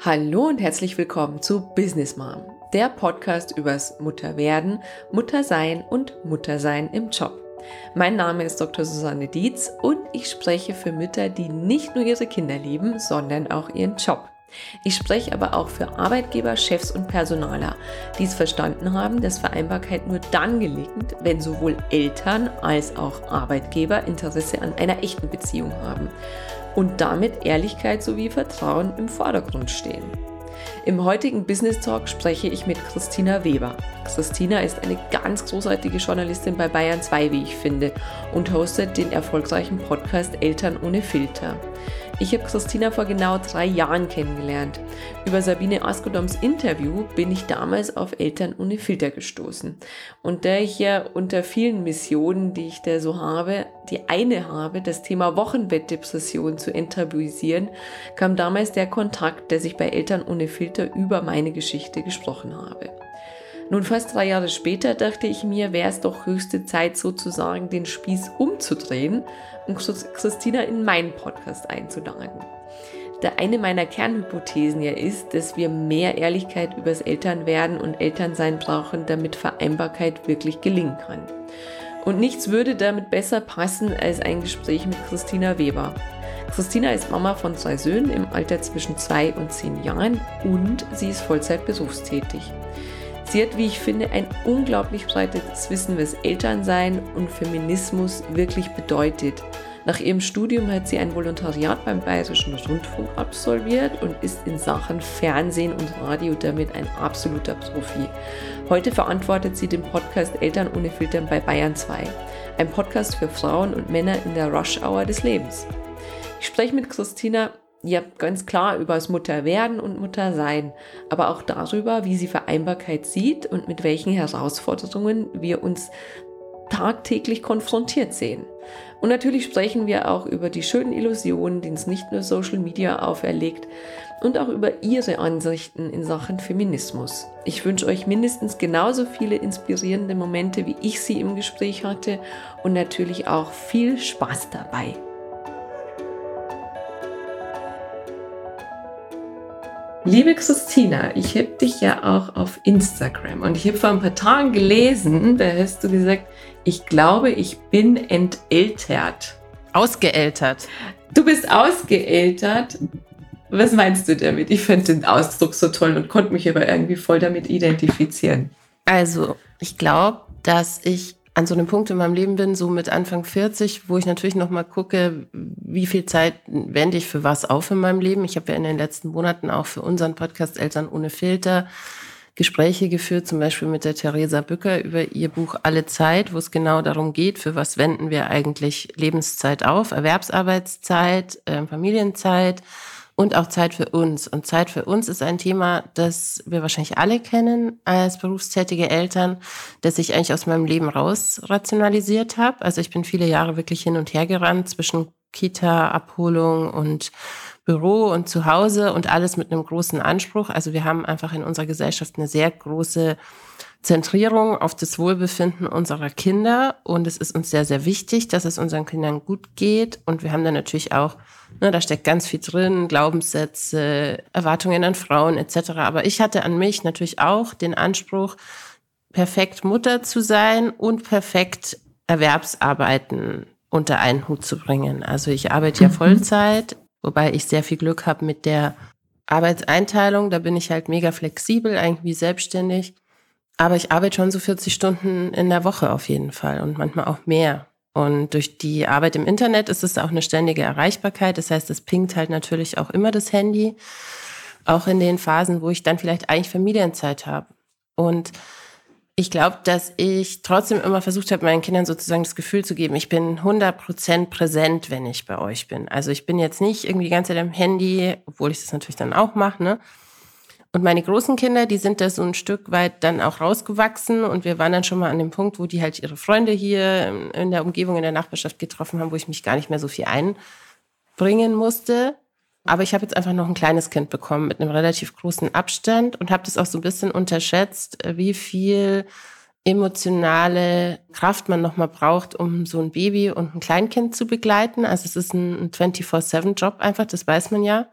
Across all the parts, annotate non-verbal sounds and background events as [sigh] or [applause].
Hallo und herzlich willkommen zu Business Mom, der Podcast übers Mutterwerden, Muttersein und Muttersein im Job. Mein Name ist Dr. Susanne Dietz und ich spreche für Mütter, die nicht nur ihre Kinder lieben, sondern auch ihren Job. Ich spreche aber auch für Arbeitgeber, Chefs und Personaler, die es verstanden haben, dass Vereinbarkeit nur dann gelingt, wenn sowohl Eltern als auch Arbeitgeber Interesse an einer echten Beziehung haben und damit Ehrlichkeit sowie Vertrauen im Vordergrund stehen. Im heutigen Business Talk spreche ich mit Christina Weber. Christina ist eine ganz großartige Journalistin bei Bayern 2, wie ich finde, und hostet den erfolgreichen Podcast Eltern ohne Filter. Ich habe Christina vor genau drei Jahren kennengelernt. Über Sabine Askodoms Interview bin ich damals auf Eltern ohne Filter gestoßen. Und da ich ja unter vielen Missionen, die ich da so habe, die eine habe, das Thema Wochenbettdepression zu enttabuisieren, kam damals der Kontakt, dass ich bei Eltern ohne Filter über meine Geschichte gesprochen habe. Nun fast drei Jahre später dachte ich mir, wäre es doch höchste Zeit sozusagen den Spieß umzudrehen und Christina in meinen Podcast einzuladen. Da eine meiner Kernhypothesen ja ist, dass wir mehr Ehrlichkeit übers Elternwerden und Elternsein brauchen, damit Vereinbarkeit wirklich gelingen kann. Und nichts würde damit besser passen als ein Gespräch mit Christina Weber. Christina ist Mama von zwei Söhnen im Alter zwischen zwei und zehn Jahren und sie ist Vollzeit berufstätig. Sie hat, wie ich finde, ein unglaublich breites Wissen, was Elternsein und Feminismus wirklich bedeutet. Nach ihrem Studium hat sie ein Volontariat beim Bayerischen Rundfunk absolviert und ist in Sachen Fernsehen und Radio damit ein absoluter Profi. Heute verantwortet sie den Podcast Eltern ohne Filtern bei Bayern 2, ein Podcast für Frauen und Männer in der Rush-Hour des Lebens. Ich spreche mit Christina ja ganz klar über das Mutterwerden und Muttersein, aber auch darüber, wie sie Vereinbarkeit sieht und mit welchen Herausforderungen wir uns tagtäglich konfrontiert sehen. Und natürlich sprechen wir auch über die schönen Illusionen, die uns nicht nur Social Media auferlegt, und auch über ihre Ansichten in Sachen Feminismus. Ich wünsche euch mindestens genauso viele inspirierende Momente, wie ich sie im Gespräch hatte, und natürlich auch viel Spaß dabei. Liebe Christina, ich habe dich ja auch auf Instagram und ich habe vor ein paar Tagen gelesen, da hast du gesagt, ich glaube, ich bin enteltert. Ausgeältert. Du bist ausgeältert. Was meinst du damit? Ich finde den Ausdruck so toll und konnte mich aber irgendwie voll damit identifizieren. Also, ich glaube, dass ich an so einem Punkt in meinem Leben bin, so mit Anfang 40, wo ich natürlich noch mal gucke, wie viel Zeit wende ich für was auf in meinem Leben. Ich habe ja in den letzten Monaten auch für unseren Podcast Eltern ohne Filter Gespräche geführt, zum Beispiel mit der Theresa Bücker über ihr Buch Alle Zeit, wo es genau darum geht, für was wenden wir eigentlich Lebenszeit auf, Erwerbsarbeitszeit, äh, Familienzeit und auch Zeit für uns. Und Zeit für uns ist ein Thema, das wir wahrscheinlich alle kennen als berufstätige Eltern, das ich eigentlich aus meinem Leben raus rationalisiert habe. Also ich bin viele Jahre wirklich hin und her gerannt zwischen Kita, Abholung und Büro und zu Hause und alles mit einem großen Anspruch. Also wir haben einfach in unserer Gesellschaft eine sehr große Zentrierung auf das Wohlbefinden unserer Kinder und es ist uns sehr, sehr wichtig, dass es unseren Kindern gut geht und wir haben dann natürlich auch, ne, da steckt ganz viel drin, Glaubenssätze, Erwartungen an Frauen etc. Aber ich hatte an mich natürlich auch den Anspruch, perfekt Mutter zu sein und perfekt Erwerbsarbeiten unter einen Hut zu bringen. Also ich arbeite ja mhm. Vollzeit, wobei ich sehr viel Glück habe mit der Arbeitseinteilung. Da bin ich halt mega flexibel, eigentlich selbstständig. Aber ich arbeite schon so 40 Stunden in der Woche auf jeden Fall und manchmal auch mehr. Und durch die Arbeit im Internet ist es auch eine ständige Erreichbarkeit. Das heißt, es pinkt halt natürlich auch immer das Handy. Auch in den Phasen, wo ich dann vielleicht eigentlich Familienzeit habe. Und ich glaube, dass ich trotzdem immer versucht habe, meinen Kindern sozusagen das Gefühl zu geben, ich bin 100% präsent, wenn ich bei euch bin. Also ich bin jetzt nicht irgendwie die ganze Zeit am Handy, obwohl ich das natürlich dann auch mache, ne? Und meine großen Kinder, die sind da so ein Stück weit dann auch rausgewachsen und wir waren dann schon mal an dem Punkt, wo die halt ihre Freunde hier in der Umgebung, in der Nachbarschaft getroffen haben, wo ich mich gar nicht mehr so viel einbringen musste. Aber ich habe jetzt einfach noch ein kleines Kind bekommen mit einem relativ großen Abstand und habe das auch so ein bisschen unterschätzt, wie viel emotionale Kraft man nochmal braucht, um so ein Baby und ein Kleinkind zu begleiten. Also es ist ein 24-7-Job einfach, das weiß man ja.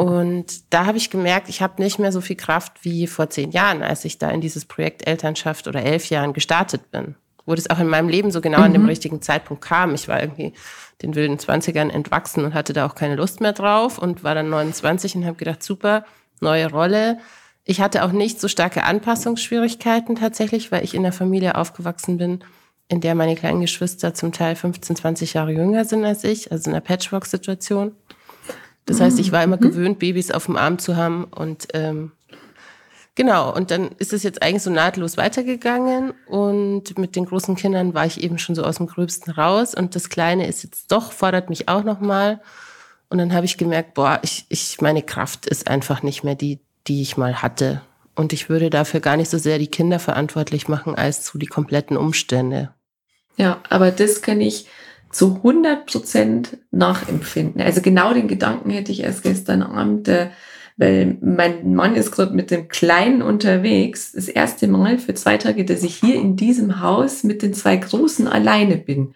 Und da habe ich gemerkt, ich habe nicht mehr so viel Kraft wie vor zehn Jahren, als ich da in dieses Projekt Elternschaft oder elf Jahren gestartet bin. Wo das auch in meinem Leben so genau mhm. an dem mhm. richtigen Zeitpunkt kam. Ich war irgendwie den wilden Zwanzigern entwachsen und hatte da auch keine Lust mehr drauf und war dann 29 und habe gedacht, super, neue Rolle. Ich hatte auch nicht so starke Anpassungsschwierigkeiten tatsächlich, weil ich in der Familie aufgewachsen bin, in der meine kleinen Geschwister zum Teil 15, 20 Jahre jünger sind als ich, also in einer Patchwork-Situation. Das heißt, ich war immer mhm. gewöhnt, Babys auf dem Arm zu haben und ähm, genau, und dann ist es jetzt eigentlich so nahtlos weitergegangen und mit den großen Kindern war ich eben schon so aus dem Gröbsten raus und das Kleine ist jetzt doch, fordert mich auch nochmal. Und dann habe ich gemerkt, boah, ich, ich, meine Kraft ist einfach nicht mehr die, die ich mal hatte. Und ich würde dafür gar nicht so sehr die Kinder verantwortlich machen, als zu die kompletten Umstände. Ja, aber das kann ich zu 100 Prozent nachempfinden. Also genau den Gedanken hätte ich erst gestern Abend, äh, weil mein Mann ist gerade mit dem Kleinen unterwegs. Das erste Mal für zwei Tage, dass ich hier in diesem Haus mit den zwei Großen alleine bin.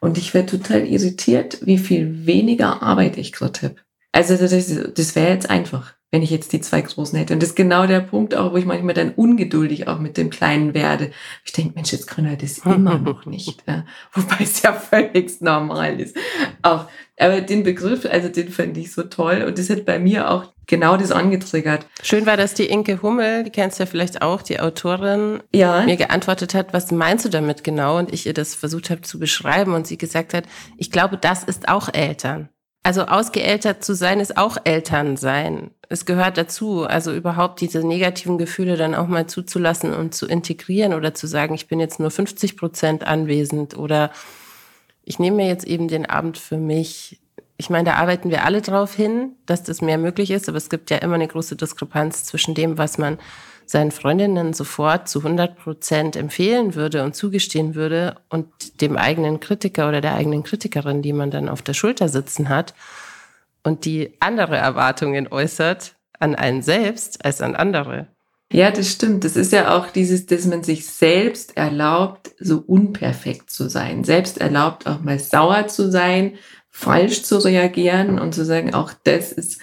Und ich werde total irritiert, wie viel weniger Arbeit ich gerade habe. Also das, das wäre jetzt einfach wenn ich jetzt die zwei Großen hätte. Und das ist genau der Punkt auch, wo ich manchmal dann ungeduldig auch mit dem Kleinen werde. Ich denke, Mensch, jetzt können wir das [laughs] immer noch nicht. Ja. Wobei es ja völlig normal ist. Auch, aber den Begriff, also den fand ich so toll. Und das hat bei mir auch genau das angetriggert. Schön war, dass die Inke Hummel, die kennst du ja vielleicht auch, die Autorin, ja. mir geantwortet hat, was meinst du damit genau? Und ich ihr das versucht habe zu beschreiben und sie gesagt hat, ich glaube, das ist auch Eltern. Also ausgeeltert zu sein ist auch Eltern sein. Es gehört dazu, also überhaupt diese negativen Gefühle dann auch mal zuzulassen und zu integrieren oder zu sagen, ich bin jetzt nur 50 Prozent anwesend oder ich nehme mir jetzt eben den Abend für mich. Ich meine, da arbeiten wir alle drauf hin, dass das mehr möglich ist, aber es gibt ja immer eine große Diskrepanz zwischen dem, was man seinen Freundinnen sofort zu 100 Prozent empfehlen würde und zugestehen würde und dem eigenen Kritiker oder der eigenen Kritikerin, die man dann auf der Schulter sitzen hat und die andere Erwartungen äußert an einen selbst als an andere. Ja, das stimmt. Das ist ja auch dieses, dass man sich selbst erlaubt, so unperfekt zu sein. Selbst erlaubt, auch mal sauer zu sein, falsch zu reagieren und zu sagen, auch das ist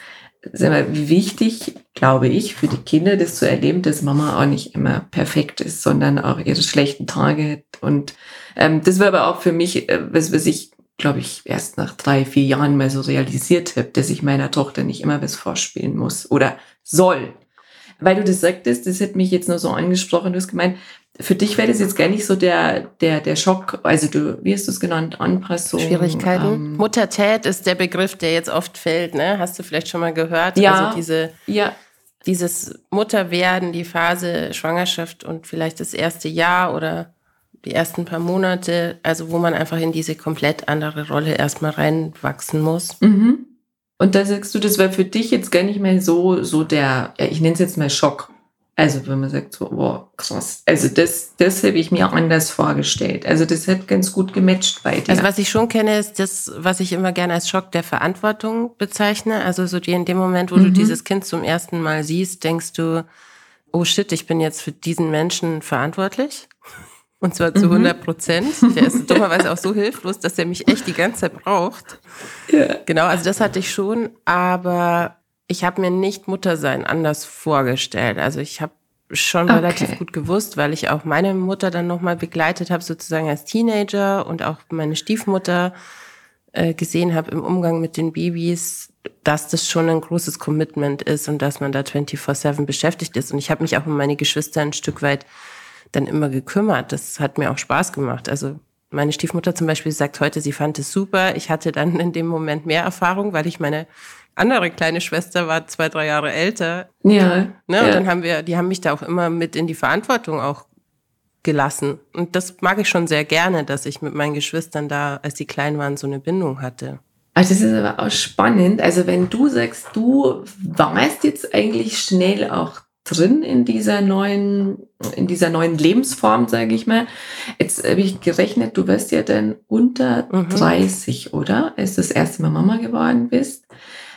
sehr wichtig, glaube ich, für die Kinder, das zu erleben, dass Mama auch nicht immer perfekt ist, sondern auch ihre schlechten Tage hat. Und ähm, das war aber auch für mich, äh, was, was ich, glaube ich, erst nach drei, vier Jahren mal so realisiert habe, dass ich meiner Tochter nicht immer was vorspielen muss oder soll. Weil du das sagtest, das hat mich jetzt nur so angesprochen, du hast gemeint, für dich wäre das jetzt gar nicht so der, der, der Schock, also du, wie hast du es genannt, Anpassung? Schwierigkeiten. Ähm, Muttertät ist der Begriff, der jetzt oft fällt, ne? Hast du vielleicht schon mal gehört? Ja. Also diese, ja. dieses Mutterwerden, die Phase Schwangerschaft und vielleicht das erste Jahr oder die ersten paar Monate, also wo man einfach in diese komplett andere Rolle erstmal reinwachsen muss. Mhm. Und da sagst du, das wäre für dich jetzt gar nicht mehr so, so der, ja, ich nenne es jetzt mal Schock. Also wenn man sagt so, wow, krass. Also das, das habe ich mir anders vorgestellt. Also das hat ganz gut gematcht bei dir. Also was ich schon kenne, ist das, was ich immer gerne als Schock der Verantwortung bezeichne. Also so die in dem Moment, wo mhm. du dieses Kind zum ersten Mal siehst, denkst du, oh shit, ich bin jetzt für diesen Menschen verantwortlich. Und zwar zu 100 mhm. Prozent. Der ist dummerweise auch so hilflos, dass er mich echt die ganze Zeit braucht. Ja. Genau, also das hatte ich schon. Aber ich habe mir nicht Muttersein anders vorgestellt. Also ich habe schon okay. relativ gut gewusst, weil ich auch meine Mutter dann nochmal begleitet habe, sozusagen als Teenager und auch meine Stiefmutter äh, gesehen habe im Umgang mit den Babys, dass das schon ein großes Commitment ist und dass man da 24-7 beschäftigt ist. Und ich habe mich auch um meine Geschwister ein Stück weit dann immer gekümmert. Das hat mir auch Spaß gemacht. Also meine Stiefmutter zum Beispiel sagt heute, sie fand es super. Ich hatte dann in dem Moment mehr Erfahrung, weil ich meine andere kleine Schwester war zwei, drei Jahre älter. Ja. Ne? Und dann haben wir, die haben mich da auch immer mit in die Verantwortung auch gelassen. Und das mag ich schon sehr gerne, dass ich mit meinen Geschwistern da, als die klein waren, so eine Bindung hatte. Also das ist aber auch spannend. Also wenn du sagst, du warst jetzt eigentlich schnell auch drin in dieser neuen, in dieser neuen Lebensform, sage ich mal. Jetzt habe ich gerechnet, du wirst ja dann unter mhm. 30, oder? Als du das erste Mal Mama geworden bist.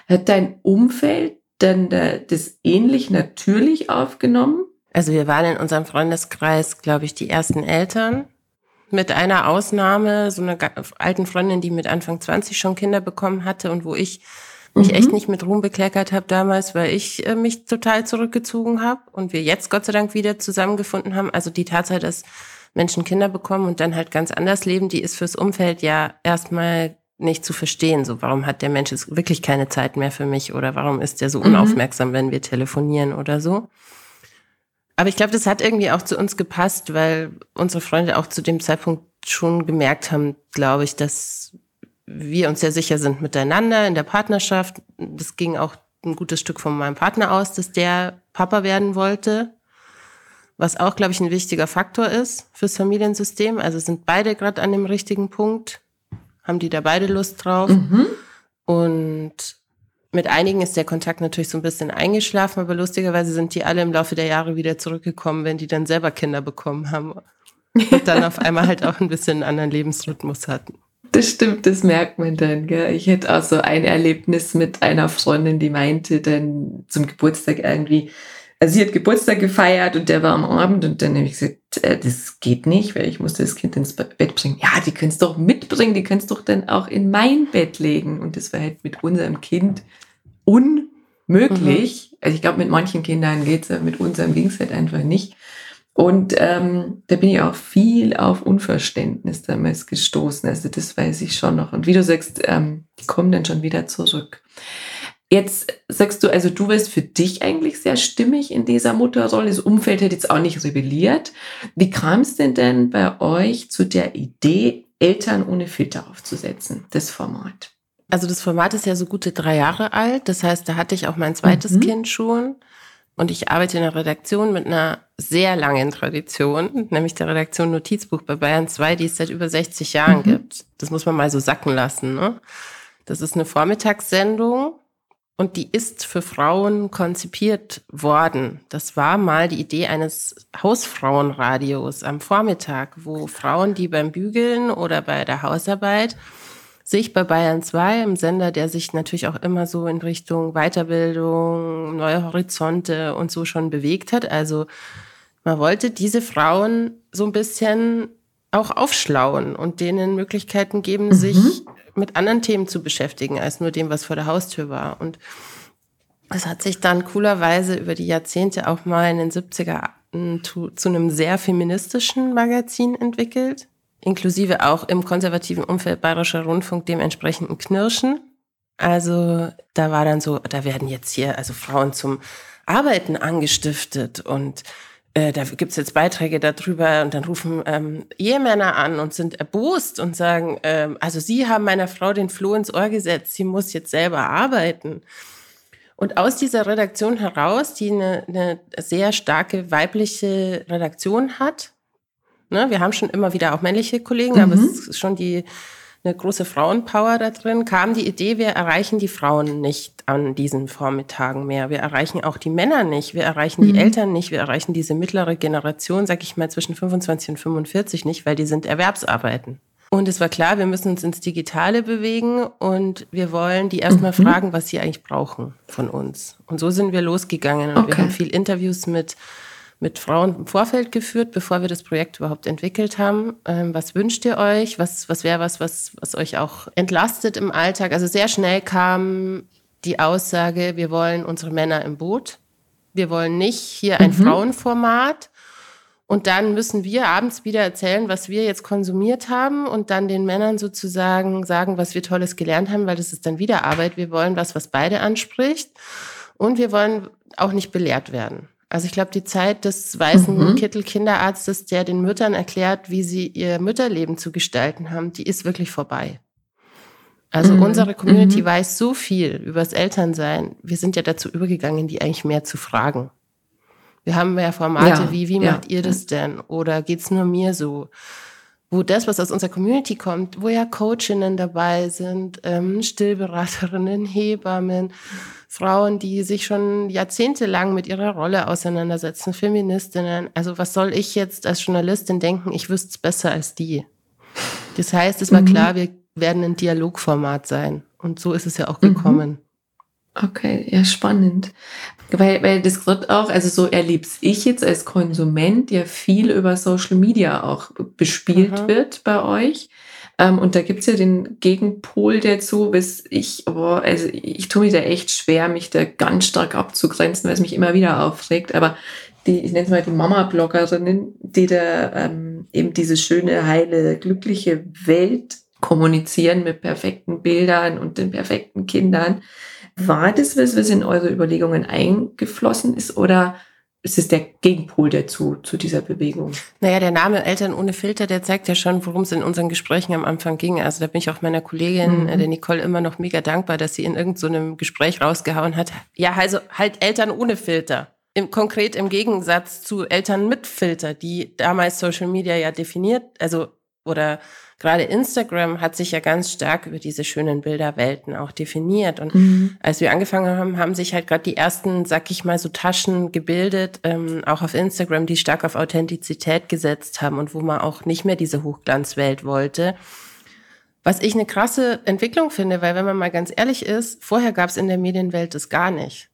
Hat dein Umfeld denn das ähnlich natürlich aufgenommen? Also wir waren in unserem Freundeskreis, glaube ich, die ersten Eltern. Mit einer Ausnahme, so einer alten Freundin, die mit Anfang 20 schon Kinder bekommen hatte und wo ich mich echt mhm. nicht mit Ruhm bekleckert habe damals, weil ich äh, mich total zurückgezogen habe und wir jetzt Gott sei Dank wieder zusammengefunden haben. Also die Tatsache, dass Menschen Kinder bekommen und dann halt ganz anders leben, die ist fürs Umfeld ja erstmal nicht zu verstehen. So, warum hat der Mensch jetzt wirklich keine Zeit mehr für mich oder warum ist der so mhm. unaufmerksam, wenn wir telefonieren oder so? Aber ich glaube, das hat irgendwie auch zu uns gepasst, weil unsere Freunde auch zu dem Zeitpunkt schon gemerkt haben, glaube ich, dass wir uns sehr sicher sind miteinander in der Partnerschaft. Das ging auch ein gutes Stück von meinem Partner aus, dass der Papa werden wollte. Was auch, glaube ich, ein wichtiger Faktor ist fürs Familiensystem. Also sind beide gerade an dem richtigen Punkt, haben die da beide Lust drauf. Mhm. Und mit einigen ist der Kontakt natürlich so ein bisschen eingeschlafen, aber lustigerweise sind die alle im Laufe der Jahre wieder zurückgekommen, wenn die dann selber Kinder bekommen haben und dann auf einmal halt auch ein bisschen einen anderen Lebensrhythmus hatten. Das stimmt, das merkt man dann. Gell? Ich hätte auch so ein Erlebnis mit einer Freundin, die meinte dann zum Geburtstag irgendwie, also sie hat Geburtstag gefeiert und der war am Abend und dann habe ich gesagt, äh, das geht nicht, weil ich musste das Kind ins Bett bringen. Ja, die können es doch mitbringen, die können es doch dann auch in mein Bett legen. Und das war halt mit unserem Kind unmöglich. Mhm. Also ich glaube, mit manchen Kindern geht's, mit unserem ging es halt einfach nicht. Und ähm, da bin ich auch viel auf Unverständnis damals gestoßen. Also das weiß ich schon noch. Und wie du sagst, ähm, die kommen dann schon wieder zurück. Jetzt sagst du, also du wirst für dich eigentlich sehr stimmig in dieser Mutterrolle. Das Umfeld hat jetzt auch nicht rebelliert. Wie kam es denn denn bei euch zu der Idee, Eltern ohne Filter aufzusetzen, das Format? Also das Format ist ja so gute drei Jahre alt. Das heißt, da hatte ich auch mein zweites mhm. Kind schon. Und ich arbeite in der Redaktion mit einer sehr langen Tradition, nämlich der Redaktion Notizbuch bei Bayern 2, die es seit über 60 Jahren mhm. gibt. Das muss man mal so sacken lassen. Ne? Das ist eine Vormittagssendung und die ist für Frauen konzipiert worden. Das war mal die Idee eines Hausfrauenradios am Vormittag, wo Frauen, die beim Bügeln oder bei der Hausarbeit sich bei Bayern 2, im Sender, der sich natürlich auch immer so in Richtung Weiterbildung, neue Horizonte und so schon bewegt hat. Also man wollte diese Frauen so ein bisschen auch aufschlauen und denen Möglichkeiten geben, mhm. sich mit anderen Themen zu beschäftigen, als nur dem, was vor der Haustür war. Und es hat sich dann coolerweise über die Jahrzehnte auch mal in den 70er zu, zu einem sehr feministischen Magazin entwickelt inklusive auch im konservativen Umfeld Bayerischer Rundfunk dementsprechend Knirschen. Also da war dann so, da werden jetzt hier also Frauen zum Arbeiten angestiftet und äh, da gibt's jetzt Beiträge darüber und dann rufen ähm, Ehemänner an und sind erbost und sagen, ähm, also Sie haben meiner Frau den Floh ins Ohr gesetzt, sie muss jetzt selber arbeiten. Und aus dieser Redaktion heraus, die eine, eine sehr starke weibliche Redaktion hat, Ne? Wir haben schon immer wieder auch männliche Kollegen, mhm. aber es ist schon die eine große Frauenpower da drin, kam die Idee, wir erreichen die Frauen nicht an diesen Vormittagen mehr. Wir erreichen auch die Männer nicht, wir erreichen mhm. die Eltern nicht, wir erreichen diese mittlere Generation, sag ich mal, zwischen 25 und 45 nicht, weil die sind Erwerbsarbeiten. Und es war klar, wir müssen uns ins Digitale bewegen und wir wollen die erstmal mhm. fragen, was sie eigentlich brauchen von uns. Und so sind wir losgegangen und okay. wir haben viel Interviews mit mit Frauen im Vorfeld geführt, bevor wir das Projekt überhaupt entwickelt haben. Ähm, was wünscht ihr euch? Was, was wäre was, was, was euch auch entlastet im Alltag? Also sehr schnell kam die Aussage, wir wollen unsere Männer im Boot. Wir wollen nicht hier ein mhm. Frauenformat. Und dann müssen wir abends wieder erzählen, was wir jetzt konsumiert haben und dann den Männern sozusagen sagen, was wir Tolles gelernt haben, weil das ist dann wieder Arbeit. Wir wollen was, was beide anspricht. Und wir wollen auch nicht belehrt werden. Also ich glaube, die Zeit des weißen mhm. Kittel-Kinderarztes, der den Müttern erklärt, wie sie ihr Mütterleben zu gestalten haben, die ist wirklich vorbei. Also mhm. unsere Community mhm. weiß so viel über das Elternsein. Wir sind ja dazu übergegangen, die eigentlich mehr zu fragen. Wir haben ja Formate ja, wie, wie ja. macht ihr das denn? Oder geht's nur mir so? Wo das, was aus unserer Community kommt, wo ja Coachinnen dabei sind, ähm, Stillberaterinnen, Hebammen, Frauen, die sich schon jahrzehntelang mit ihrer Rolle auseinandersetzen, Feministinnen. Also was soll ich jetzt als Journalistin denken, ich wüsste es besser als die? Das heißt, es war mhm. klar, wir werden ein Dialogformat sein. Und so ist es ja auch gekommen. Mhm. Okay, ja, spannend. Weil, weil das gerade auch, also so erleb's ich jetzt als Konsument, ja viel über Social Media auch bespielt mhm. wird bei euch. Ähm, und da gibt's ja den Gegenpol dazu, bis ich, boah, also ich tue mich da echt schwer, mich da ganz stark abzugrenzen, weil es mich immer wieder aufregt. Aber die, ich nenne es mal die Mama-Bloggerinnen, die da ähm, eben diese schöne, heile, glückliche Welt kommunizieren mit perfekten Bildern und den perfekten Kindern. War das was, was in eure Überlegungen eingeflossen ist oder ist es der Gegenpol dazu, zu dieser Bewegung? Naja, der Name Eltern ohne Filter, der zeigt ja schon, worum es in unseren Gesprächen am Anfang ging. Also da bin ich auch meiner Kollegin, mhm. Äh, der Nicole, immer noch mega dankbar, dass sie in irgendeinem so Gespräch rausgehauen hat. Ja, also halt Eltern ohne Filter. Im, konkret im Gegensatz zu Eltern mit Filter, die damals Social Media ja definiert, also oder gerade Instagram hat sich ja ganz stark über diese schönen Bilderwelten auch definiert. Und mhm. als wir angefangen haben, haben sich halt gerade die ersten, sag ich mal, so Taschen gebildet, ähm, auch auf Instagram, die stark auf Authentizität gesetzt haben und wo man auch nicht mehr diese Hochglanzwelt wollte. Was ich eine krasse Entwicklung finde, weil wenn man mal ganz ehrlich ist, vorher gab es in der Medienwelt das gar nicht.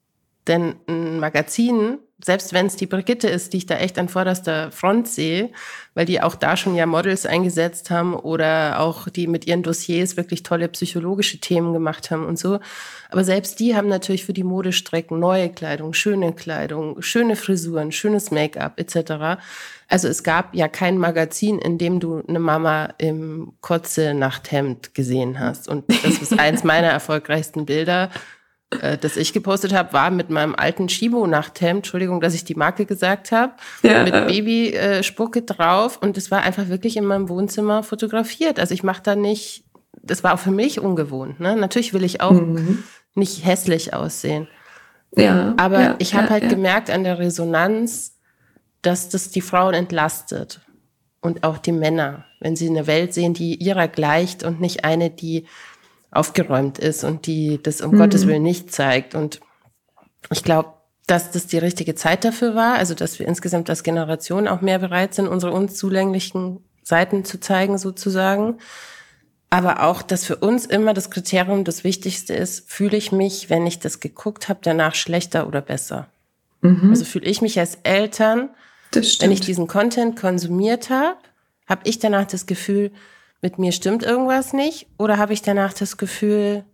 Denn ein Magazin selbst wenn es die Brigitte ist, die ich da echt an vorderster Front sehe, weil die auch da schon ja Models eingesetzt haben oder auch die mit ihren Dossiers wirklich tolle psychologische Themen gemacht haben und so. Aber selbst die haben natürlich für die Modestrecken neue Kleidung, schöne Kleidung, schöne Frisuren, schönes Make-up etc. Also es gab ja kein Magazin, in dem du eine Mama im Kotze-Nachthemd gesehen hast. Und das ist eins meiner [laughs] erfolgreichsten Bilder äh, das ich gepostet habe, war mit meinem alten Chibo-Nachthemd, Entschuldigung, dass ich die Marke gesagt habe, ja, mit äh. Babyspucke drauf und es war einfach wirklich in meinem Wohnzimmer fotografiert. Also ich mache da nicht, das war auch für mich ungewohnt. Ne? Natürlich will ich auch mhm. nicht hässlich aussehen. Ja, Aber ja, ich habe ja, halt gemerkt an der Resonanz, dass das die Frauen entlastet und auch die Männer, wenn sie eine Welt sehen, die ihrer gleicht und nicht eine, die aufgeräumt ist und die das um mhm. Gottes Willen nicht zeigt. Und ich glaube, dass das die richtige Zeit dafür war, also dass wir insgesamt als Generation auch mehr bereit sind, unsere uns zulänglichen Seiten zu zeigen, sozusagen. Aber auch, dass für uns immer das Kriterium das Wichtigste ist, fühle ich mich, wenn ich das geguckt habe, danach schlechter oder besser. Mhm. Also fühle ich mich als Eltern, wenn ich diesen Content konsumiert habe, habe ich danach das Gefühl, mit mir stimmt irgendwas nicht? Oder habe ich danach das Gefühl,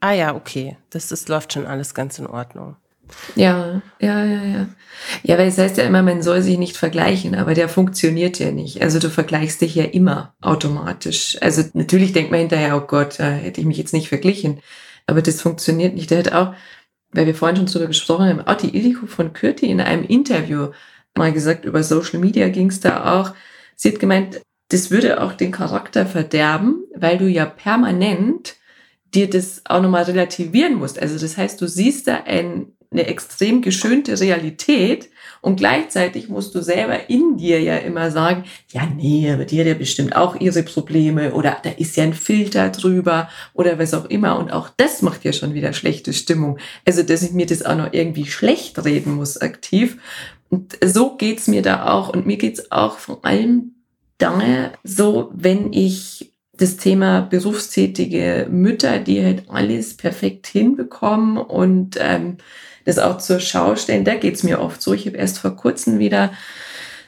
ah ja, okay, das, das läuft schon alles ganz in Ordnung? Ja, ja, ja, ja. Ja, weil es heißt ja immer, man soll sich nicht vergleichen, aber der funktioniert ja nicht. Also du vergleichst dich ja immer automatisch. Also natürlich denkt man hinterher, oh Gott, da hätte ich mich jetzt nicht verglichen. Aber das funktioniert nicht. Der hat auch, weil wir vorhin schon drüber gesprochen haben, auch die Iliko von Kürti in einem Interview mal gesagt, über Social Media ging es da auch. Sie hat gemeint, das würde auch den Charakter verderben, weil du ja permanent dir das auch nochmal relativieren musst. Also das heißt, du siehst da ein, eine extrem geschönte Realität und gleichzeitig musst du selber in dir ja immer sagen, ja, nee, aber die hat ja bestimmt auch ihre Probleme oder da ist ja ein Filter drüber oder was auch immer. Und auch das macht ja schon wieder schlechte Stimmung. Also, dass ich mir das auch noch irgendwie schlecht reden muss aktiv. Und so geht's mir da auch. Und mir geht's auch vor allem daher so, wenn ich das Thema berufstätige Mütter, die halt alles perfekt hinbekommen und ähm, das auch zur Schau stellen, da geht's mir oft so. Ich habe erst vor kurzem wieder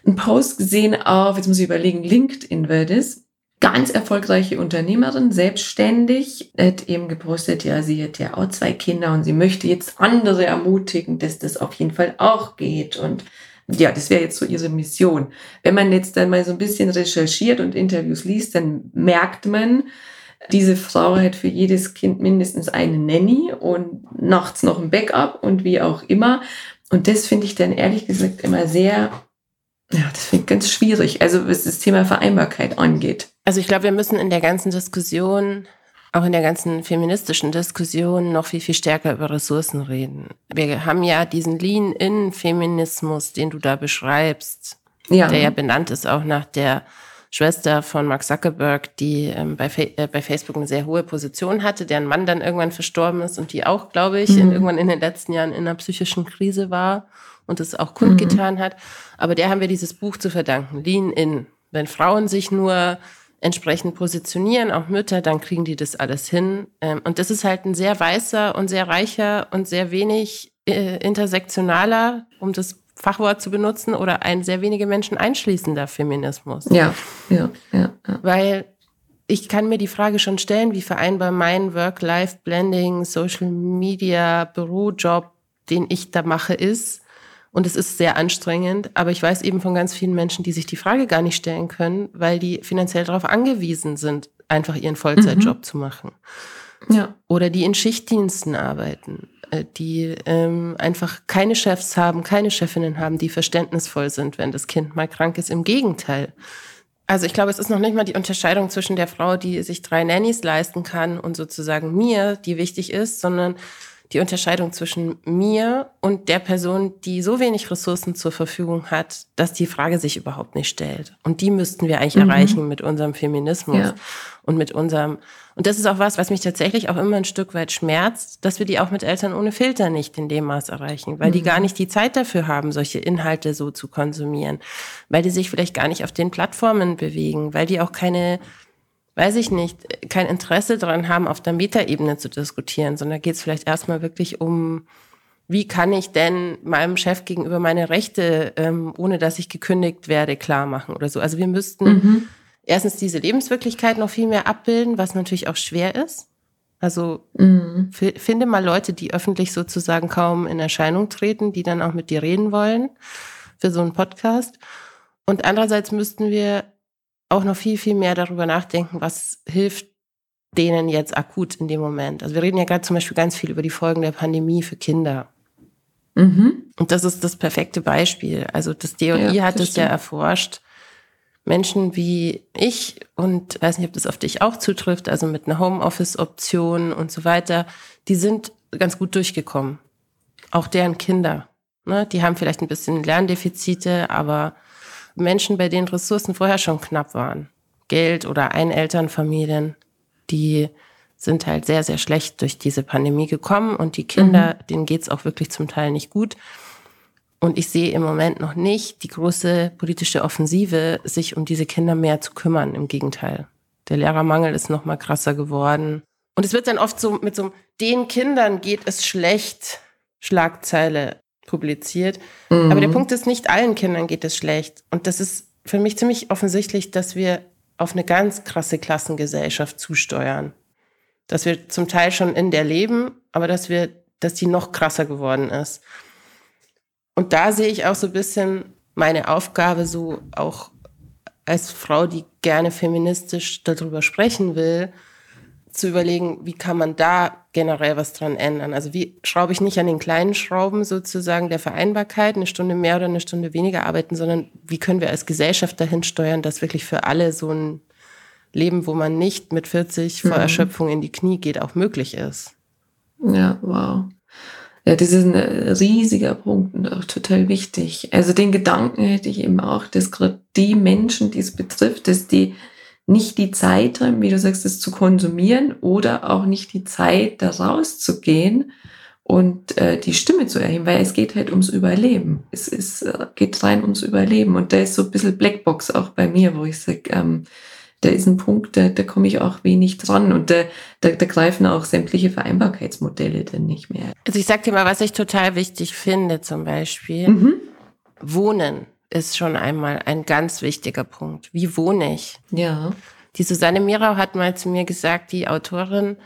einen Post gesehen auf, jetzt muss ich überlegen, LinkedIn wird es. Ganz erfolgreiche Unternehmerin, selbstständig, hat eben gepostet, ja, sie hat ja auch zwei Kinder und sie möchte jetzt andere ermutigen, dass das auf jeden Fall auch geht und ja, das wäre jetzt so ihre Mission. Wenn man jetzt dann mal so ein bisschen recherchiert und Interviews liest, dann merkt man, diese Frau hat für jedes Kind mindestens eine Nanny und nachts noch ein Backup und wie auch immer. Und das finde ich dann ehrlich gesagt immer sehr, ja, das finde ich ganz schwierig. Also was das Thema Vereinbarkeit angeht. Also ich glaube, wir müssen in der ganzen Diskussion auch in der ganzen feministischen Diskussion noch viel, viel stärker über Ressourcen reden. Wir haben ja diesen Lean-In-Feminismus, den du da beschreibst, ja. der ja benannt ist auch nach der Schwester von Mark Zuckerberg, die ähm, bei, äh, bei Facebook eine sehr hohe Position hatte, deren Mann dann irgendwann verstorben ist und die auch, glaube ich, mhm. in, irgendwann in den letzten Jahren in einer psychischen Krise war und es auch kundgetan mhm. hat. Aber der haben wir dieses Buch zu verdanken, Lean In. Wenn Frauen sich nur entsprechend positionieren, auch Mütter, dann kriegen die das alles hin. Ähm, und das ist halt ein sehr weißer und sehr reicher und sehr wenig äh, intersektionaler, um das Fachwort zu benutzen, oder ein sehr wenige Menschen einschließender Feminismus. Ja, ja, ja. ja. Weil ich kann mir die Frage schon stellen, wie vereinbar mein Work-Life-Blending, Social Media, Bürojob, den ich da mache, ist. Und es ist sehr anstrengend, aber ich weiß eben von ganz vielen Menschen, die sich die Frage gar nicht stellen können, weil die finanziell darauf angewiesen sind, einfach ihren Vollzeitjob mhm. zu machen. Ja. Oder die in Schichtdiensten arbeiten, äh, die ähm, einfach keine Chefs haben, keine Chefinnen haben, die verständnisvoll sind, wenn das Kind mal krank ist. Im Gegenteil. Also ich glaube, es ist noch nicht mal die Unterscheidung zwischen der Frau, die sich drei Nannies leisten kann und sozusagen mir, die wichtig ist, sondern die Unterscheidung zwischen mir und der Person, die so wenig Ressourcen zur Verfügung hat, dass die Frage sich überhaupt nicht stellt. Und die müssten wir eigentlich mhm. erreichen mit unserem Feminismus ja. und mit unserem, und das ist auch was, was mich tatsächlich auch immer ein Stück weit schmerzt, dass wir die auch mit Eltern ohne Filter nicht in dem Maß erreichen, weil mhm. die gar nicht die Zeit dafür haben, solche Inhalte so zu konsumieren, weil die sich vielleicht gar nicht auf den Plattformen bewegen, weil die auch keine weiß ich nicht, kein Interesse daran haben, auf der Metaebene zu diskutieren, sondern geht es vielleicht erstmal wirklich um, wie kann ich denn meinem Chef gegenüber meine Rechte, ähm, ohne dass ich gekündigt werde, klar machen oder so. Also wir müssten mhm. erstens diese Lebenswirklichkeit noch viel mehr abbilden, was natürlich auch schwer ist. Also mhm. finde mal Leute, die öffentlich sozusagen kaum in Erscheinung treten, die dann auch mit dir reden wollen für so einen Podcast. Und andererseits müssten wir auch noch viel, viel mehr darüber nachdenken, was hilft denen jetzt akut in dem Moment. Also wir reden ja gerade zum Beispiel ganz viel über die Folgen der Pandemie für Kinder. Mhm. Und das ist das perfekte Beispiel. Also das DOI ja, hat es ja erforscht. Menschen wie ich und weiß nicht, ob das auf dich auch zutrifft, also mit einer Homeoffice-Option und so weiter, die sind ganz gut durchgekommen. Auch deren Kinder. Ne? Die haben vielleicht ein bisschen Lerndefizite, aber Menschen, bei denen Ressourcen vorher schon knapp waren. Geld oder Einelternfamilien, die sind halt sehr, sehr schlecht durch diese Pandemie gekommen und die Kinder, mhm. denen geht's auch wirklich zum Teil nicht gut. Und ich sehe im Moment noch nicht die große politische Offensive, sich um diese Kinder mehr zu kümmern. Im Gegenteil. Der Lehrermangel ist noch mal krasser geworden. Und es wird dann oft so mit so, den Kindern geht es schlecht, Schlagzeile publiziert. Mhm. Aber der Punkt ist, nicht allen Kindern geht es schlecht. Und das ist für mich ziemlich offensichtlich, dass wir auf eine ganz krasse Klassengesellschaft zusteuern. Dass wir zum Teil schon in der leben, aber dass wir, dass die noch krasser geworden ist. Und da sehe ich auch so ein bisschen meine Aufgabe so auch als Frau, die gerne feministisch darüber sprechen will, zu überlegen, wie kann man da generell was dran ändern. Also wie schraube ich nicht an den kleinen Schrauben sozusagen der Vereinbarkeit, eine Stunde mehr oder eine Stunde weniger arbeiten, sondern wie können wir als Gesellschaft dahin steuern, dass wirklich für alle so ein Leben, wo man nicht mit 40 vor mhm. Erschöpfung in die Knie geht, auch möglich ist. Ja, wow. Ja, das ist ein riesiger Punkt und auch total wichtig. Also den Gedanken hätte ich eben auch, dass gerade die Menschen, die es betrifft, dass die nicht die Zeit haben, wie du sagst, das zu konsumieren oder auch nicht die Zeit, da rauszugehen und äh, die Stimme zu erheben, weil es geht halt ums Überleben. Es ist, äh, geht rein ums Überleben. Und da ist so ein bisschen Blackbox auch bei mir, wo ich sage, ähm, da ist ein Punkt, da, da komme ich auch wenig dran und da, da, da greifen auch sämtliche Vereinbarkeitsmodelle dann nicht mehr. Also ich sag dir mal, was ich total wichtig finde, zum Beispiel. Mhm. Wohnen ist schon einmal ein ganz wichtiger Punkt. Wie wohne ich? Ja. Die Susanne Mirau hat mal zu mir gesagt, die Autorin,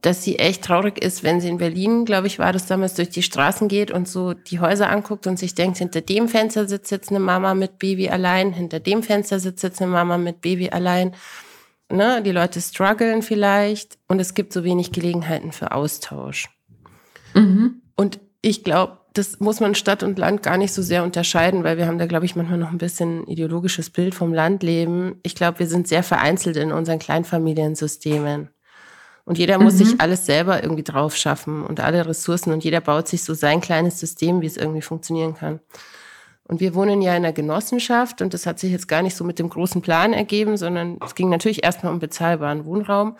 dass sie echt traurig ist, wenn sie in Berlin, glaube ich, war das damals, durch die Straßen geht und so die Häuser anguckt und sich denkt, hinter dem Fenster sitzt jetzt eine Mama mit Baby allein, hinter dem Fenster sitzt jetzt eine Mama mit Baby allein. Ne? Die Leute strugglen vielleicht und es gibt so wenig Gelegenheiten für Austausch. Mhm. Und ich glaube, das muss man Stadt und Land gar nicht so sehr unterscheiden, weil wir haben da, glaube ich, manchmal noch ein bisschen ideologisches Bild vom Landleben. Ich glaube, wir sind sehr vereinzelt in unseren Kleinfamiliensystemen. Und jeder muss mhm. sich alles selber irgendwie drauf schaffen und alle Ressourcen und jeder baut sich so sein kleines System, wie es irgendwie funktionieren kann. Und wir wohnen ja in einer Genossenschaft und das hat sich jetzt gar nicht so mit dem großen Plan ergeben, sondern es ging natürlich erstmal um bezahlbaren Wohnraum.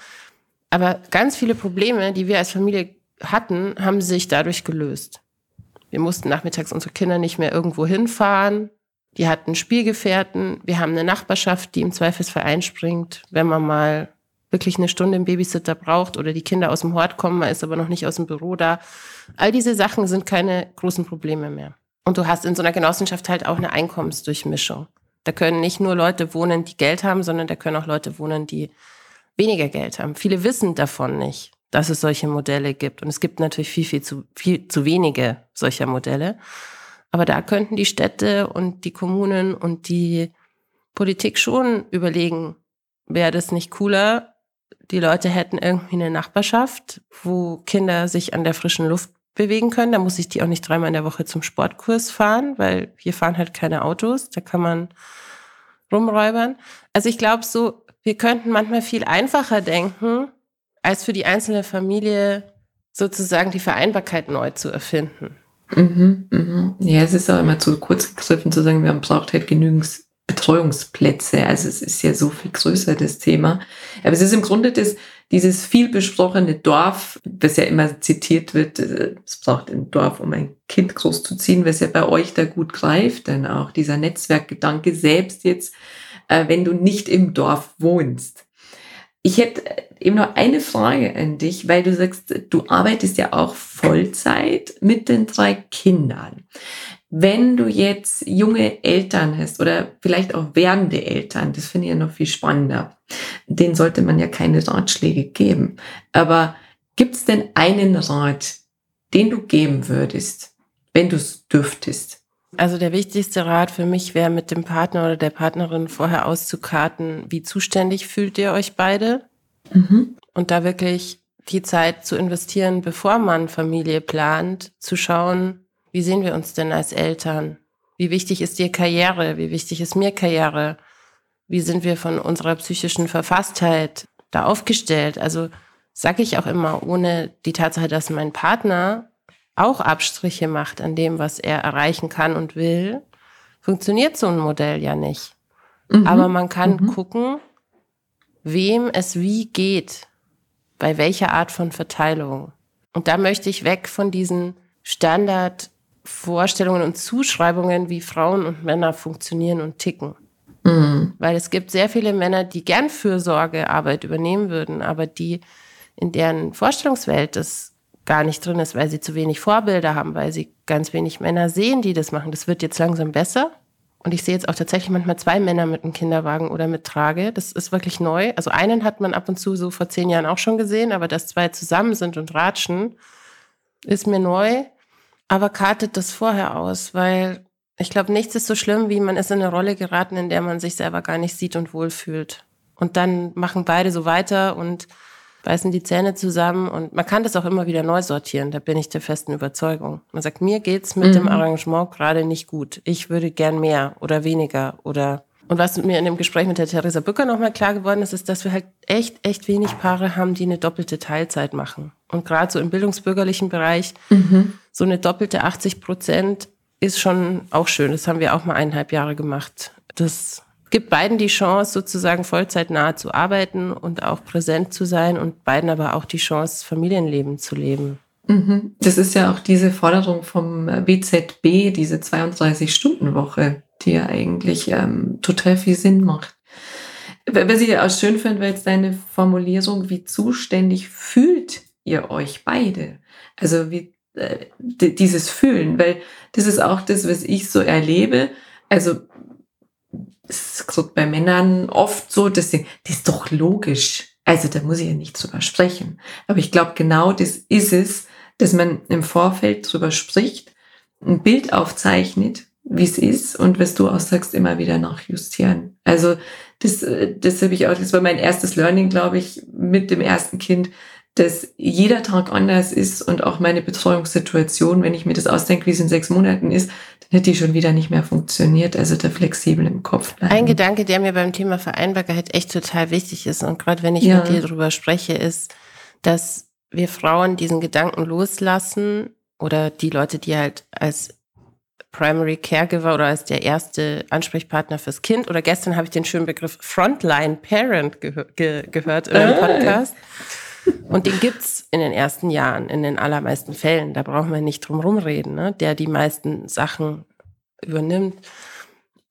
Aber ganz viele Probleme, die wir als Familie hatten, haben sich dadurch gelöst. Wir mussten nachmittags unsere Kinder nicht mehr irgendwo hinfahren. Die hatten Spielgefährten. Wir haben eine Nachbarschaft, die im Zweifelsfall einspringt, wenn man mal wirklich eine Stunde im Babysitter braucht oder die Kinder aus dem Hort kommen, man ist aber noch nicht aus dem Büro da. All diese Sachen sind keine großen Probleme mehr. Und du hast in so einer Genossenschaft halt auch eine Einkommensdurchmischung. Da können nicht nur Leute wohnen, die Geld haben, sondern da können auch Leute wohnen, die weniger Geld haben. Viele wissen davon nicht, dass es solche Modelle gibt. Und es gibt natürlich viel, viel zu, viel zu wenige solcher Modelle. Aber da könnten die Städte und die Kommunen und die Politik schon überlegen, wäre das nicht cooler, die Leute hätten irgendwie eine Nachbarschaft, wo Kinder sich an der frischen Luft bewegen können. Da muss ich die auch nicht dreimal in der Woche zum Sportkurs fahren, weil hier fahren halt keine Autos. Da kann man rumräubern. Also ich glaube so, wir könnten manchmal viel einfacher denken, als für die einzelne Familie sozusagen die Vereinbarkeit neu zu erfinden. Mhm, mhm. Ja, es ist auch immer zu kurz gegriffen zu sagen, man braucht halt genügend Betreuungsplätze. Also es ist ja so viel größer, das Thema. Aber es ist im Grunde das, dieses viel besprochene Dorf, das ja immer zitiert wird, äh, es braucht ein Dorf, um ein Kind großzuziehen, was ja bei euch da gut greift, denn auch dieser Netzwerkgedanke selbst jetzt, äh, wenn du nicht im Dorf wohnst. Ich hätte eben noch eine Frage an dich, weil du sagst, du arbeitest ja auch Vollzeit mit den drei Kindern. Wenn du jetzt junge Eltern hast oder vielleicht auch werdende Eltern, das finde ich ja noch viel spannender, denen sollte man ja keine Ratschläge geben. Aber gibt es denn einen Rat, den du geben würdest, wenn du es dürftest? Also der wichtigste Rat für mich wäre mit dem Partner oder der Partnerin vorher auszukarten, wie zuständig fühlt ihr euch beide? Mhm. Und da wirklich die Zeit zu investieren, bevor man Familie plant, zu schauen, wie sehen wir uns denn als Eltern? Wie wichtig ist dir Karriere? Wie wichtig ist mir Karriere? Wie sind wir von unserer psychischen Verfasstheit da aufgestellt? Also sage ich auch immer, ohne die Tatsache, dass mein Partner auch Abstriche macht an dem, was er erreichen kann und will, funktioniert so ein Modell ja nicht. Mhm. Aber man kann mhm. gucken, wem es wie geht, bei welcher Art von Verteilung. Und da möchte ich weg von diesen Standard Vorstellungen und Zuschreibungen, wie Frauen und Männer funktionieren und ticken. Mhm. Weil es gibt sehr viele Männer, die gern Fürsorgearbeit übernehmen würden, aber die in deren Vorstellungswelt das gar nicht drin ist, weil sie zu wenig Vorbilder haben, weil sie ganz wenig Männer sehen, die das machen. Das wird jetzt langsam besser. Und ich sehe jetzt auch tatsächlich manchmal zwei Männer mit einem Kinderwagen oder mit Trage. Das ist wirklich neu. Also einen hat man ab und zu so vor zehn Jahren auch schon gesehen, aber dass zwei zusammen sind und ratschen, ist mir neu. Aber kartet das vorher aus, weil ich glaube, nichts ist so schlimm, wie man ist in eine Rolle geraten, in der man sich selber gar nicht sieht und wohlfühlt. Und dann machen beide so weiter und beißen die Zähne zusammen und man kann das auch immer wieder neu sortieren, da bin ich der festen Überzeugung. Man sagt, mir geht's mit mhm. dem Arrangement gerade nicht gut. Ich würde gern mehr oder weniger oder und was mir in dem Gespräch mit der Theresa Bücker nochmal klar geworden ist, ist, dass wir halt echt, echt wenig Paare haben, die eine doppelte Teilzeit machen. Und gerade so im bildungsbürgerlichen Bereich, mhm. so eine doppelte 80 Prozent ist schon auch schön. Das haben wir auch mal eineinhalb Jahre gemacht. Das gibt beiden die Chance, sozusagen vollzeitnah zu arbeiten und auch präsent zu sein und beiden aber auch die Chance, Familienleben zu leben. Mhm. Das ist ja auch diese Forderung vom BZB, diese 32-Stunden-Woche, die ja eigentlich ähm, total viel Sinn macht. Was ich auch schön finde, weil jetzt deine Formulierung, wie zuständig fühlt ihr euch beide? Also wie äh, dieses Fühlen, weil das ist auch das, was ich so erlebe. Also ist bei Männern oft so, dass sie, das ist doch logisch. Also da muss ich ja nicht drüber sprechen. Aber ich glaube, genau das ist es, dass man im Vorfeld drüber spricht, ein Bild aufzeichnet wie es ist und was du auch sagst, immer wieder nachjustieren. Also das, äh, das habe ich auch, das war mein erstes Learning, glaube ich, mit dem ersten Kind, dass jeder Tag anders ist und auch meine Betreuungssituation, wenn ich mir das ausdenke, wie es in sechs Monaten ist, dann hätte die schon wieder nicht mehr funktioniert. Also da flexibel im Kopf bleiben. Ein Gedanke, der mir beim Thema Vereinbarkeit echt total wichtig ist und gerade wenn ich ja. mit dir darüber spreche, ist, dass wir Frauen diesen Gedanken loslassen oder die Leute, die halt als Primary Caregiver oder als der erste Ansprechpartner fürs Kind. Oder gestern habe ich den schönen Begriff Frontline Parent gehör ge gehört in einem ah. Podcast. Und den gibt's in den ersten Jahren, in den allermeisten Fällen. Da brauchen wir nicht drum rumreden, ne? der die meisten Sachen übernimmt.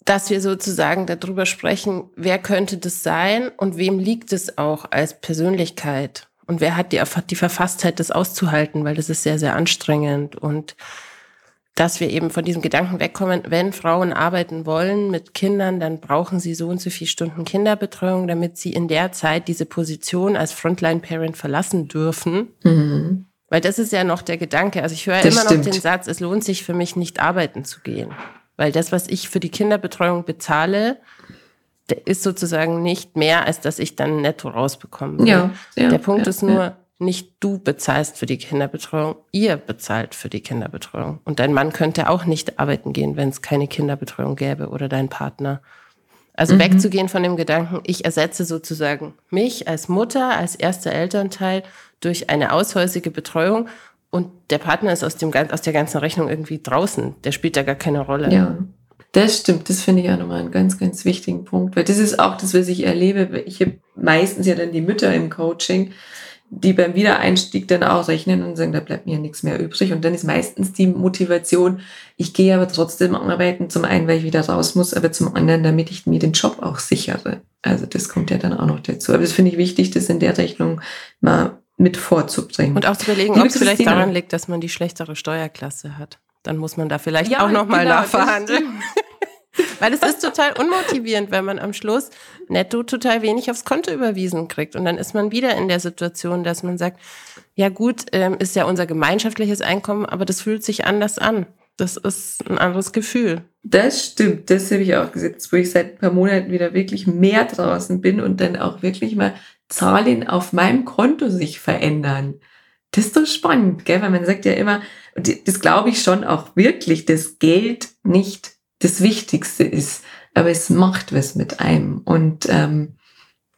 Dass wir sozusagen darüber sprechen, wer könnte das sein und wem liegt es auch als Persönlichkeit? Und wer hat die, die Verfasstheit, das auszuhalten, weil das ist sehr, sehr anstrengend. Und dass wir eben von diesem Gedanken wegkommen, wenn Frauen arbeiten wollen mit Kindern, dann brauchen sie so und so viele Stunden Kinderbetreuung, damit sie in der Zeit diese Position als Frontline-Parent verlassen dürfen. Mhm. Weil das ist ja noch der Gedanke. Also ich höre das immer stimmt. noch den Satz, es lohnt sich für mich nicht arbeiten zu gehen. Weil das, was ich für die Kinderbetreuung bezahle, ist sozusagen nicht mehr, als dass ich dann netto rausbekomme. Ja, ja, der Punkt ja, ist nur, nicht du bezahlst für die Kinderbetreuung, ihr bezahlt für die Kinderbetreuung. Und dein Mann könnte auch nicht arbeiten gehen, wenn es keine Kinderbetreuung gäbe oder dein Partner. Also mhm. wegzugehen von dem Gedanken, ich ersetze sozusagen mich als Mutter, als erster Elternteil durch eine aushäusige Betreuung und der Partner ist aus, dem, aus der ganzen Rechnung irgendwie draußen. Der spielt da gar keine Rolle. Ja, das stimmt. Das finde ich auch nochmal einen ganz, ganz wichtigen Punkt, weil das ist auch das, was ich erlebe. Ich habe meistens ja dann die Mütter im Coaching, die beim Wiedereinstieg dann auch rechnen und sagen, da bleibt mir nichts mehr übrig. Und dann ist meistens die Motivation, ich gehe aber trotzdem arbeiten, zum einen, weil ich wieder raus muss, aber zum anderen, damit ich mir den Job auch sichere. Also das kommt ja dann auch noch dazu. Aber das finde ich wichtig, das in der Rechnung mal mit vorzubringen. Und auch zu überlegen, ob es vielleicht daran liegt, dass man die schlechtere Steuerklasse hat. Dann muss man da vielleicht ja, auch nochmal genau, nachverhandeln. [laughs] Weil es ist total unmotivierend, wenn man am Schluss netto total wenig aufs Konto überwiesen kriegt. Und dann ist man wieder in der Situation, dass man sagt, ja gut, ähm, ist ja unser gemeinschaftliches Einkommen, aber das fühlt sich anders an. Das ist ein anderes Gefühl. Das stimmt, das habe ich auch gesetzt, wo ich seit ein paar Monaten wieder wirklich mehr draußen bin und dann auch wirklich mal Zahlen auf meinem Konto sich verändern. Das ist doch spannend, gell? weil man sagt ja immer, das glaube ich schon auch wirklich, dass Geld nicht das Wichtigste ist, aber es macht was mit einem und ähm,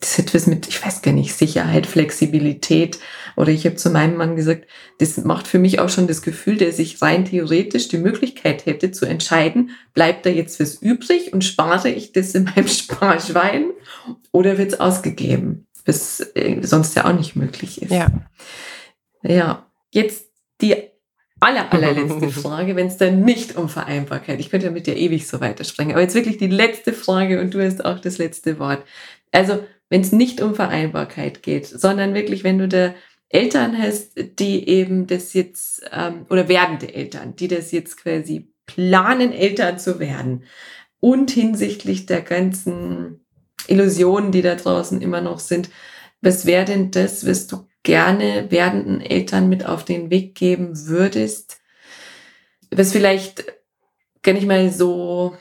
das hat was mit, ich weiß gar nicht, Sicherheit, Flexibilität. Oder ich habe zu meinem Mann gesagt, das macht für mich auch schon das Gefühl, der sich rein theoretisch die Möglichkeit hätte zu entscheiden, bleibt da jetzt was übrig und spare ich das in meinem [laughs] Sparschwein oder wird es ausgegeben, was äh, sonst ja auch nicht möglich ist. Ja. Ja, jetzt die aller, allerletzte [laughs] Frage, wenn es dann nicht um Vereinbarkeit, ich könnte ja mit dir ewig so weitersprechen, aber jetzt wirklich die letzte Frage und du hast auch das letzte Wort. Also, wenn es nicht um Vereinbarkeit geht, sondern wirklich, wenn du da Eltern hast, die eben das jetzt, ähm, oder werdende Eltern, die das jetzt quasi planen, Eltern zu werden und hinsichtlich der ganzen Illusionen, die da draußen immer noch sind, was wäre denn das, was du gerne werdenden Eltern mit auf den Weg geben würdest, was vielleicht gar nicht mal so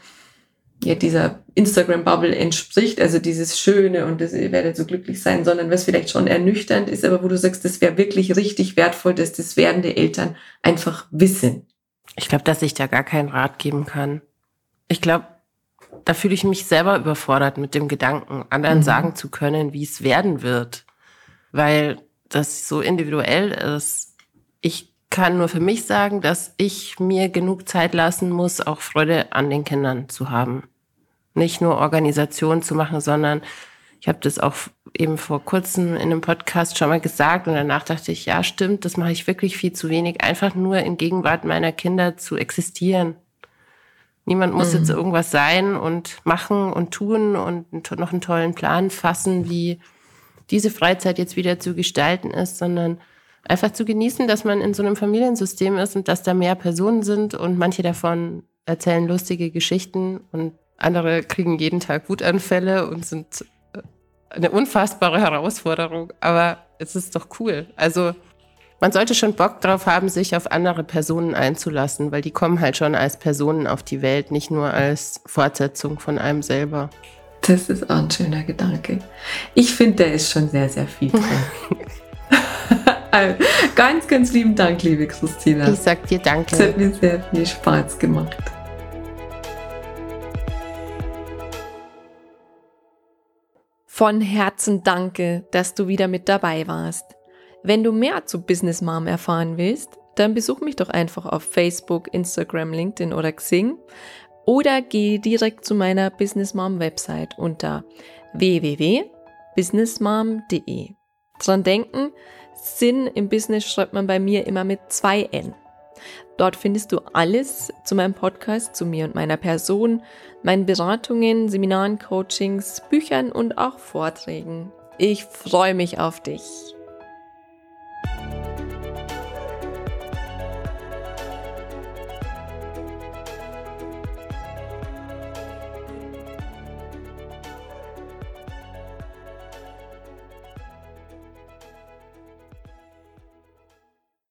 ja, dieser Instagram-Bubble entspricht, also dieses Schöne und das, ihr werdet so glücklich sein, sondern was vielleicht schon ernüchternd ist, aber wo du sagst, das wäre wirklich richtig wertvoll, dass das werdende Eltern einfach wissen. Ich glaube, dass ich da gar keinen Rat geben kann. Ich glaube, da fühle ich mich selber überfordert mit dem Gedanken, anderen mhm. sagen zu können, wie es werden wird. Weil das so individuell ist. Ich kann nur für mich sagen, dass ich mir genug Zeit lassen muss, auch Freude an den Kindern zu haben. Nicht nur Organisation zu machen, sondern ich habe das auch eben vor kurzem in einem Podcast schon mal gesagt und danach dachte ich, ja, stimmt, das mache ich wirklich viel zu wenig, einfach nur in Gegenwart meiner Kinder zu existieren. Niemand muss mhm. jetzt irgendwas sein und machen und tun und noch einen tollen Plan fassen, wie diese Freizeit jetzt wieder zu gestalten ist, sondern einfach zu genießen, dass man in so einem Familiensystem ist und dass da mehr Personen sind und manche davon erzählen lustige Geschichten und andere kriegen jeden Tag Wutanfälle und sind äh, eine unfassbare Herausforderung. Aber es ist doch cool. Also man sollte schon Bock drauf haben, sich auf andere Personen einzulassen, weil die kommen halt schon als Personen auf die Welt, nicht nur als Fortsetzung von einem selber. Das ist auch ein schöner Gedanke. Ich finde, da ist schon sehr, sehr viel drin. [laughs] also, ganz, ganz lieben Dank, liebe Christina. Ich sag dir danke. Es hat mir sehr viel Spaß gemacht. Von Herzen danke, dass du wieder mit dabei warst. Wenn du mehr zu Business Mom erfahren willst, dann besuch mich doch einfach auf Facebook, Instagram, LinkedIn oder Xing oder geh direkt zu meiner Business Mom Website unter www.businessmom.de. Dran denken, Sinn im Business schreibt man bei mir immer mit zwei N. Dort findest du alles zu meinem Podcast, zu mir und meiner Person, meinen Beratungen, Seminaren, Coachings, Büchern und auch Vorträgen. Ich freue mich auf dich.